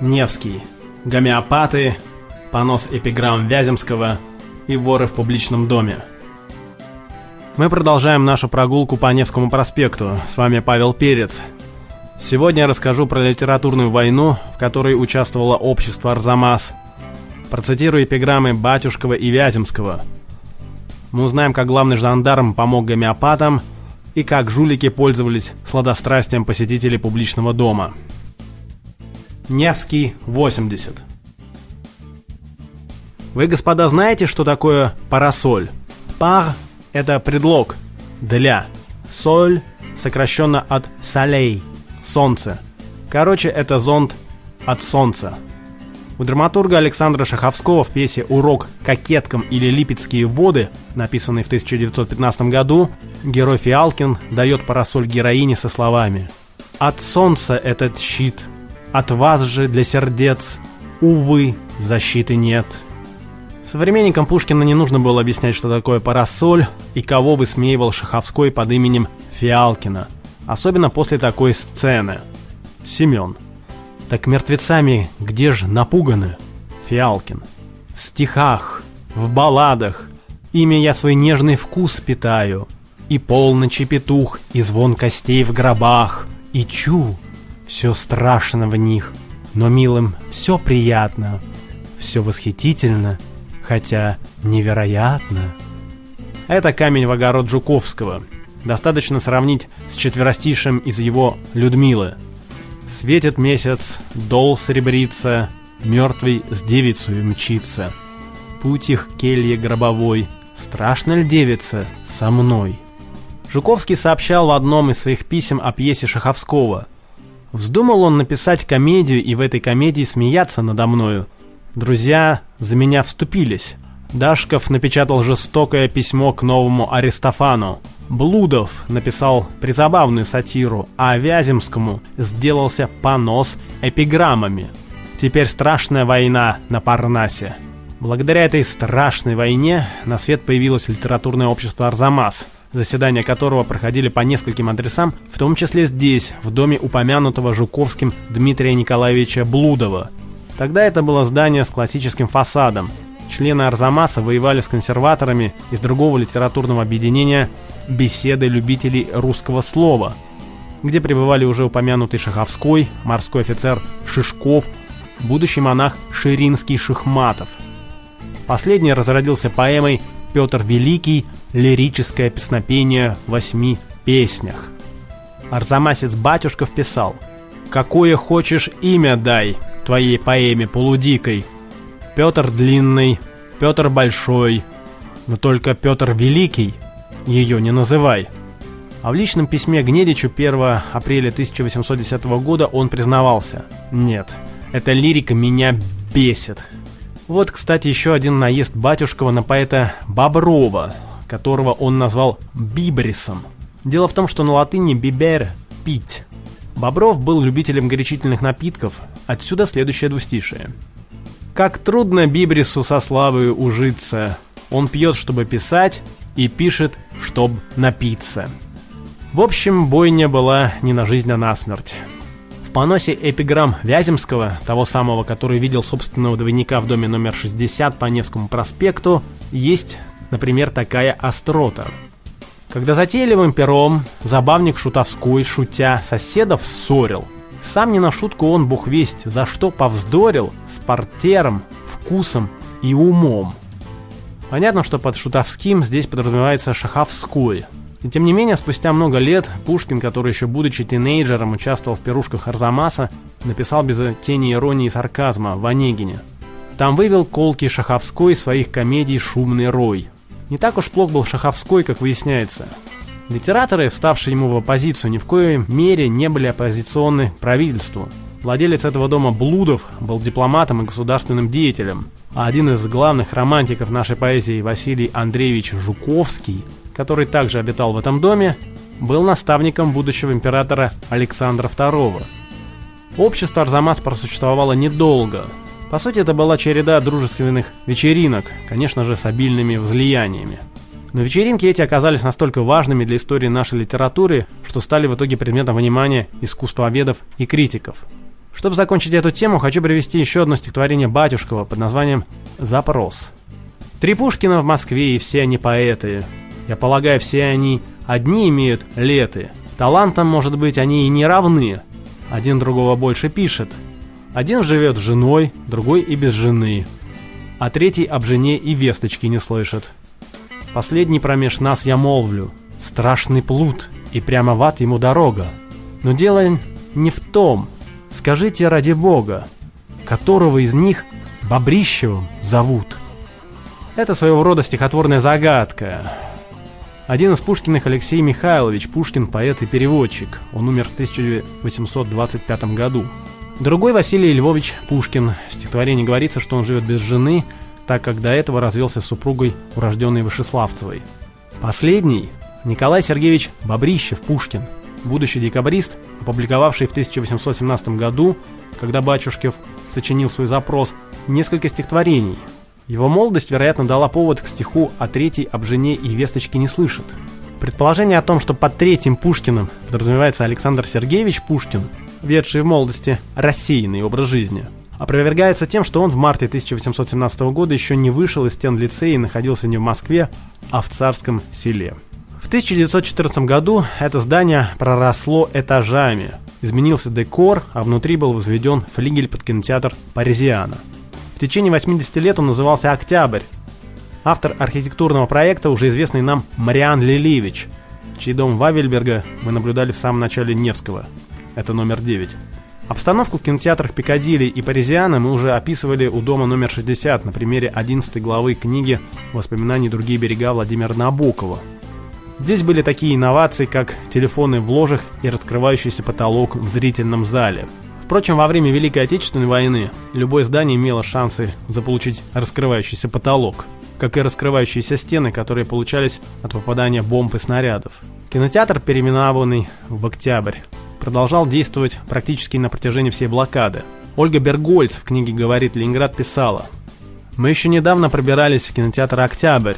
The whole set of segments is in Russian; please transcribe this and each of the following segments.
Невский, гомеопаты, понос эпиграмм Вяземского и воры в публичном доме. Мы продолжаем нашу прогулку по Невскому проспекту. С вами Павел Перец. Сегодня я расскажу про литературную войну, в которой участвовало общество «Арзамас». Процитирую эпиграммы Батюшкова и Вяземского. Мы узнаем, как главный жандарм помог гомеопатам и как жулики пользовались сладострастием посетителей публичного дома. Невский, 80. Вы, господа, знаете, что такое парасоль? Пар – это предлог для. Соль сокращенно от солей – солнце. Короче, это зонт от солнца. У драматурга Александра Шаховского в пьесе «Урок кокеткам или Липецкие воды», написанной в 1915 году, герой Фиалкин дает парасоль героине со словами «От солнца этот щит, от вас же для сердец, увы, защиты нет. Современникам Пушкина не нужно было объяснять, что такое парасоль и кого высмеивал Шаховской под именем Фиалкина, особенно после такой сцены. Семен. Так мертвецами где же напуганы? Фиалкин. В стихах, в балладах, ими я свой нежный вкус питаю, и полночи петух, и звон костей в гробах, и чу, все страшно в них, но милым все приятно, все восхитительно, хотя невероятно. Это камень в огород Жуковского. Достаточно сравнить с четверостишем из его «Людмилы». Светит месяц, дол серебрится, мертвый с девицей мчится. Путь их келье гробовой, страшно ли девица со мной? Жуковский сообщал в одном из своих писем о пьесе Шаховского – Вздумал он написать комедию и в этой комедии смеяться надо мною. Друзья за меня вступились. Дашков напечатал жестокое письмо к новому Аристофану. Блудов написал призабавную сатиру, а Вяземскому сделался понос эпиграммами. Теперь страшная война на Парнасе. Благодаря этой страшной войне на свет появилось литературное общество «Арзамас», заседания которого проходили по нескольким адресам, в том числе здесь, в доме упомянутого Жуковским Дмитрия Николаевича Блудова. Тогда это было здание с классическим фасадом. Члены Арзамаса воевали с консерваторами из другого литературного объединения «Беседы любителей русского слова», где пребывали уже упомянутый Шаховской, морской офицер Шишков, будущий монах Ширинский Шихматов. Последний разродился поэмой «Петр Великий лирическое песнопение в восьми песнях. Арзамасец Батюшков писал «Какое хочешь имя дай твоей поэме полудикой? Петр Длинный, Петр Большой, но только Петр Великий ее не называй». А в личном письме Гнедичу 1 апреля 1810 года он признавался «Нет, эта лирика меня бесит». Вот, кстати, еще один наезд Батюшкова на поэта Боброва, которого он назвал Бибрисом. Дело в том, что на латыни «бибер» – «пить». Бобров был любителем горячительных напитков, отсюда следующее двустишее. «Как трудно Бибрису со славою ужиться, он пьет, чтобы писать, и пишет, чтобы напиться». В общем, бойня была не на жизнь, а на смерть. В поносе эпиграмм Вяземского, того самого, который видел собственного двойника в доме номер 60 по Невскому проспекту, есть Например, такая острота. Когда затейливым пером забавник шутовской, шутя, соседов ссорил, сам не на шутку он, бог весть, за что повздорил с портером, вкусом и умом. Понятно, что под шутовским здесь подразумевается шаховской. И тем не менее, спустя много лет Пушкин, который еще будучи тинейджером участвовал в пирушках Арзамаса, написал без тени иронии и сарказма в Онегине. Там вывел колкий Шаховской своих комедий «Шумный рой», не так уж плох был Шаховской, как выясняется. Литераторы, вставшие ему в оппозицию, ни в коей мере не были оппозиционны правительству. Владелец этого дома Блудов был дипломатом и государственным деятелем, а один из главных романтиков нашей поэзии Василий Андреевич Жуковский, который также обитал в этом доме, был наставником будущего императора Александра II. Общество Арзамас просуществовало недолго, по сути, это была череда дружественных вечеринок, конечно же, с обильными взлияниями. Но вечеринки эти оказались настолько важными для истории нашей литературы, что стали в итоге предметом внимания искусствоведов и критиков. Чтобы закончить эту тему, хочу привести еще одно стихотворение Батюшкова под названием «Запрос». Три Пушкина в Москве, и все они поэты. Я полагаю, все они одни имеют леты. Талантом, может быть, они и не равны. Один другого больше пишет. Один живет с женой, другой и без жены. А третий об жене и весточки не слышит. Последний промеж нас я молвлю. Страшный плут, и прямо в ад ему дорога. Но дело не в том, скажите ради бога, которого из них Бобрищевым зовут. Это своего рода стихотворная загадка. Один из Пушкиных Алексей Михайлович Пушкин, поэт и переводчик. Он умер в 1825 году. Другой Василий Львович Пушкин. В стихотворении говорится, что он живет без жены, так как до этого развелся с супругой, урожденной Вышеславцевой. Последний – Николай Сергеевич Бобрищев Пушкин – будущий декабрист, опубликовавший в 1817 году, когда Батюшкев сочинил свой запрос, несколько стихотворений. Его молодость, вероятно, дала повод к стиху «О третьей об жене и весточки не слышит». Предположение о том, что под третьим Пушкиным подразумевается Александр Сергеевич Пушкин, ведший в молодости рассеянный образ жизни, опровергается тем, что он в марте 1817 года еще не вышел из стен лицея и находился не в Москве, а в Царском селе. В 1914 году это здание проросло этажами. Изменился декор, а внутри был возведен флигель под кинотеатр «Паризиана». Течение 80 лет он назывался «Октябрь». Автор архитектурного проекта уже известный нам Мариан Лилевич, чей дом Вавельберга мы наблюдали в самом начале Невского. Это номер 9. Обстановку в кинотеатрах Пикадилли и Паризиана мы уже описывали у дома номер 60 на примере 11 главы книги «Воспоминания другие берега» Владимира Набокова, Здесь были такие инновации, как телефоны в ложах и раскрывающийся потолок в зрительном зале. Впрочем, во время Великой Отечественной войны любое здание имело шансы заполучить раскрывающийся потолок, как и раскрывающиеся стены, которые получались от попадания бомб и снарядов. Кинотеатр, переименованный в «Октябрь», продолжал действовать практически на протяжении всей блокады. Ольга Бергольц в книге «Говорит Ленинград» писала «Мы еще недавно пробирались в кинотеатр «Октябрь»,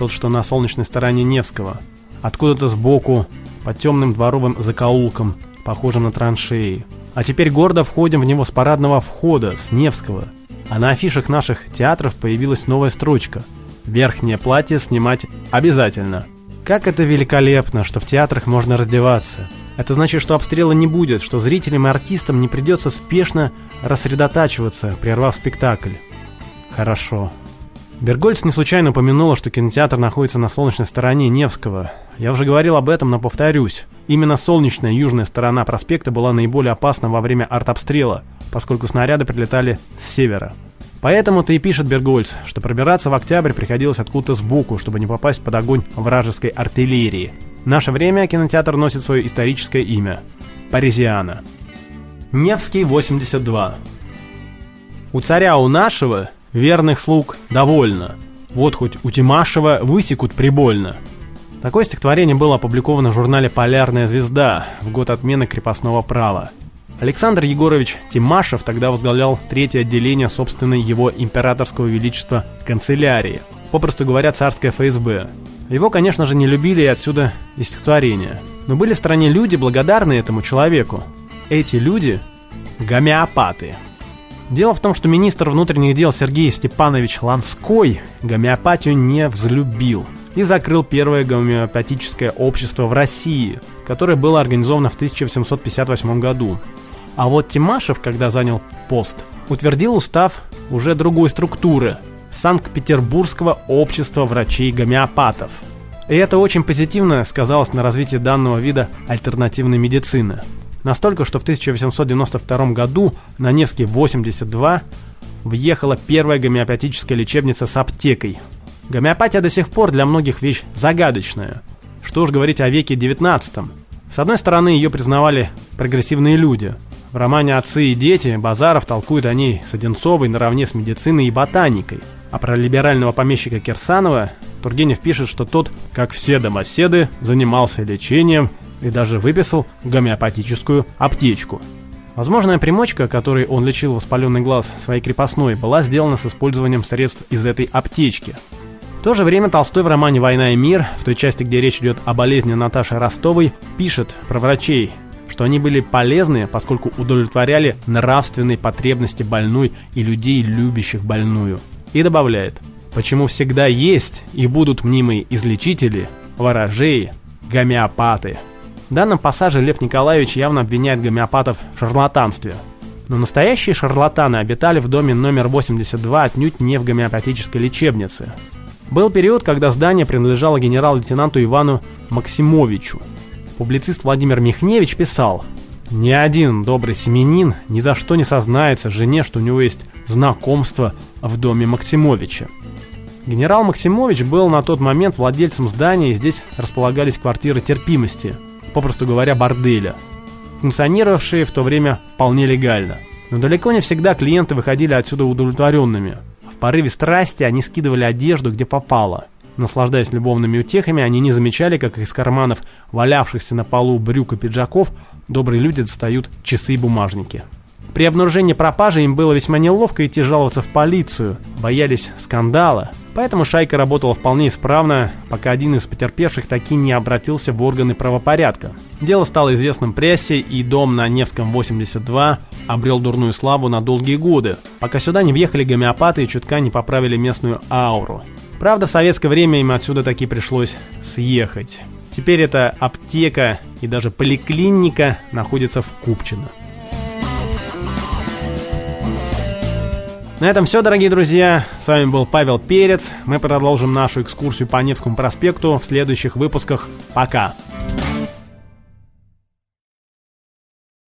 тот, что на солнечной стороне Невского. Откуда-то сбоку, по темным дворовым закоулкам, похожим на траншеи. А теперь гордо входим в него с парадного входа, с Невского. А на афишах наших театров появилась новая строчка. Верхнее платье снимать обязательно. Как это великолепно, что в театрах можно раздеваться. Это значит, что обстрела не будет, что зрителям и артистам не придется спешно рассредотачиваться, прервав спектакль. Хорошо. Бергольц не случайно упомянула, что кинотеатр находится на солнечной стороне Невского. Я уже говорил об этом, но повторюсь. Именно солнечная южная сторона проспекта была наиболее опасна во время артобстрела, поскольку снаряды прилетали с севера. Поэтому-то и пишет Бергольц, что пробираться в октябрь приходилось откуда-то сбоку, чтобы не попасть под огонь вражеской артиллерии. В наше время кинотеатр носит свое историческое имя – Паризиана. Невский, 82. У царя у нашего Верных слуг довольно. Вот хоть у Тимашева высекут прибольно. Такое стихотворение было опубликовано в журнале «Полярная звезда» в год отмены крепостного права. Александр Егорович Тимашев тогда возглавлял третье отделение собственной его императорского величества канцелярии, попросту говоря, царское ФСБ. Его, конечно же, не любили и отсюда и стихотворение. Но были в стране люди, благодарные этому человеку. Эти люди – гомеопаты – Дело в том, что министр внутренних дел Сергей Степанович Ланской гомеопатию не взлюбил и закрыл первое гомеопатическое общество в России, которое было организовано в 1758 году. А вот Тимашев, когда занял пост, утвердил устав уже другой структуры – Санкт-Петербургского общества врачей-гомеопатов. И это очень позитивно сказалось на развитии данного вида альтернативной медицины – Настолько, что в 1892 году на Невский 82 въехала первая гомеопатическая лечебница с аптекой. Гомеопатия до сих пор для многих вещь загадочная. Что уж говорить о веке 19 С одной стороны, ее признавали прогрессивные люди. В романе «Отцы и дети» Базаров толкует о ней с Одинцовой наравне с медициной и ботаникой. А про либерального помещика Кирсанова Тургенев пишет, что тот, как все домоседы, занимался лечением и даже выписал гомеопатическую аптечку. Возможная примочка, которой он лечил воспаленный глаз своей крепостной, была сделана с использованием средств из этой аптечки. В то же время Толстой в романе «Война и мир», в той части, где речь идет о болезни Наташи Ростовой, пишет про врачей, что они были полезны, поскольку удовлетворяли нравственные потребности больной и людей, любящих больную. И добавляет, почему всегда есть и будут мнимые излечители, ворожеи, гомеопаты. В данном пассаже Лев Николаевич явно обвиняет гомеопатов в шарлатанстве. Но настоящие шарлатаны обитали в доме номер 82 отнюдь не в гомеопатической лечебнице. Был период, когда здание принадлежало генерал-лейтенанту Ивану Максимовичу. Публицист Владимир Михневич писал, «Ни один добрый семенин ни за что не сознается жене, что у него есть знакомство в доме Максимовича. Генерал Максимович был на тот момент владельцем здания, и здесь располагались квартиры терпимости, попросту говоря, борделя, функционировавшие в то время вполне легально. Но далеко не всегда клиенты выходили отсюда удовлетворенными. В порыве страсти они скидывали одежду, где попало. Наслаждаясь любовными утехами, они не замечали, как из карманов валявшихся на полу брюк и пиджаков добрые люди достают часы и бумажники. При обнаружении пропажи им было весьма неловко идти жаловаться в полицию, боялись скандала, поэтому шайка работала вполне исправно, пока один из потерпевших таки не обратился в органы правопорядка. Дело стало известным прессе, и дом на Невском 82 обрел дурную славу на долгие годы, пока сюда не въехали гомеопаты и чутка не поправили местную ауру. Правда, в советское время им отсюда таки пришлось съехать. Теперь эта аптека и даже поликлиника находится в Купчино. На этом все, дорогие друзья. С вами был Павел Перец. Мы продолжим нашу экскурсию по Невскому проспекту в следующих выпусках. Пока!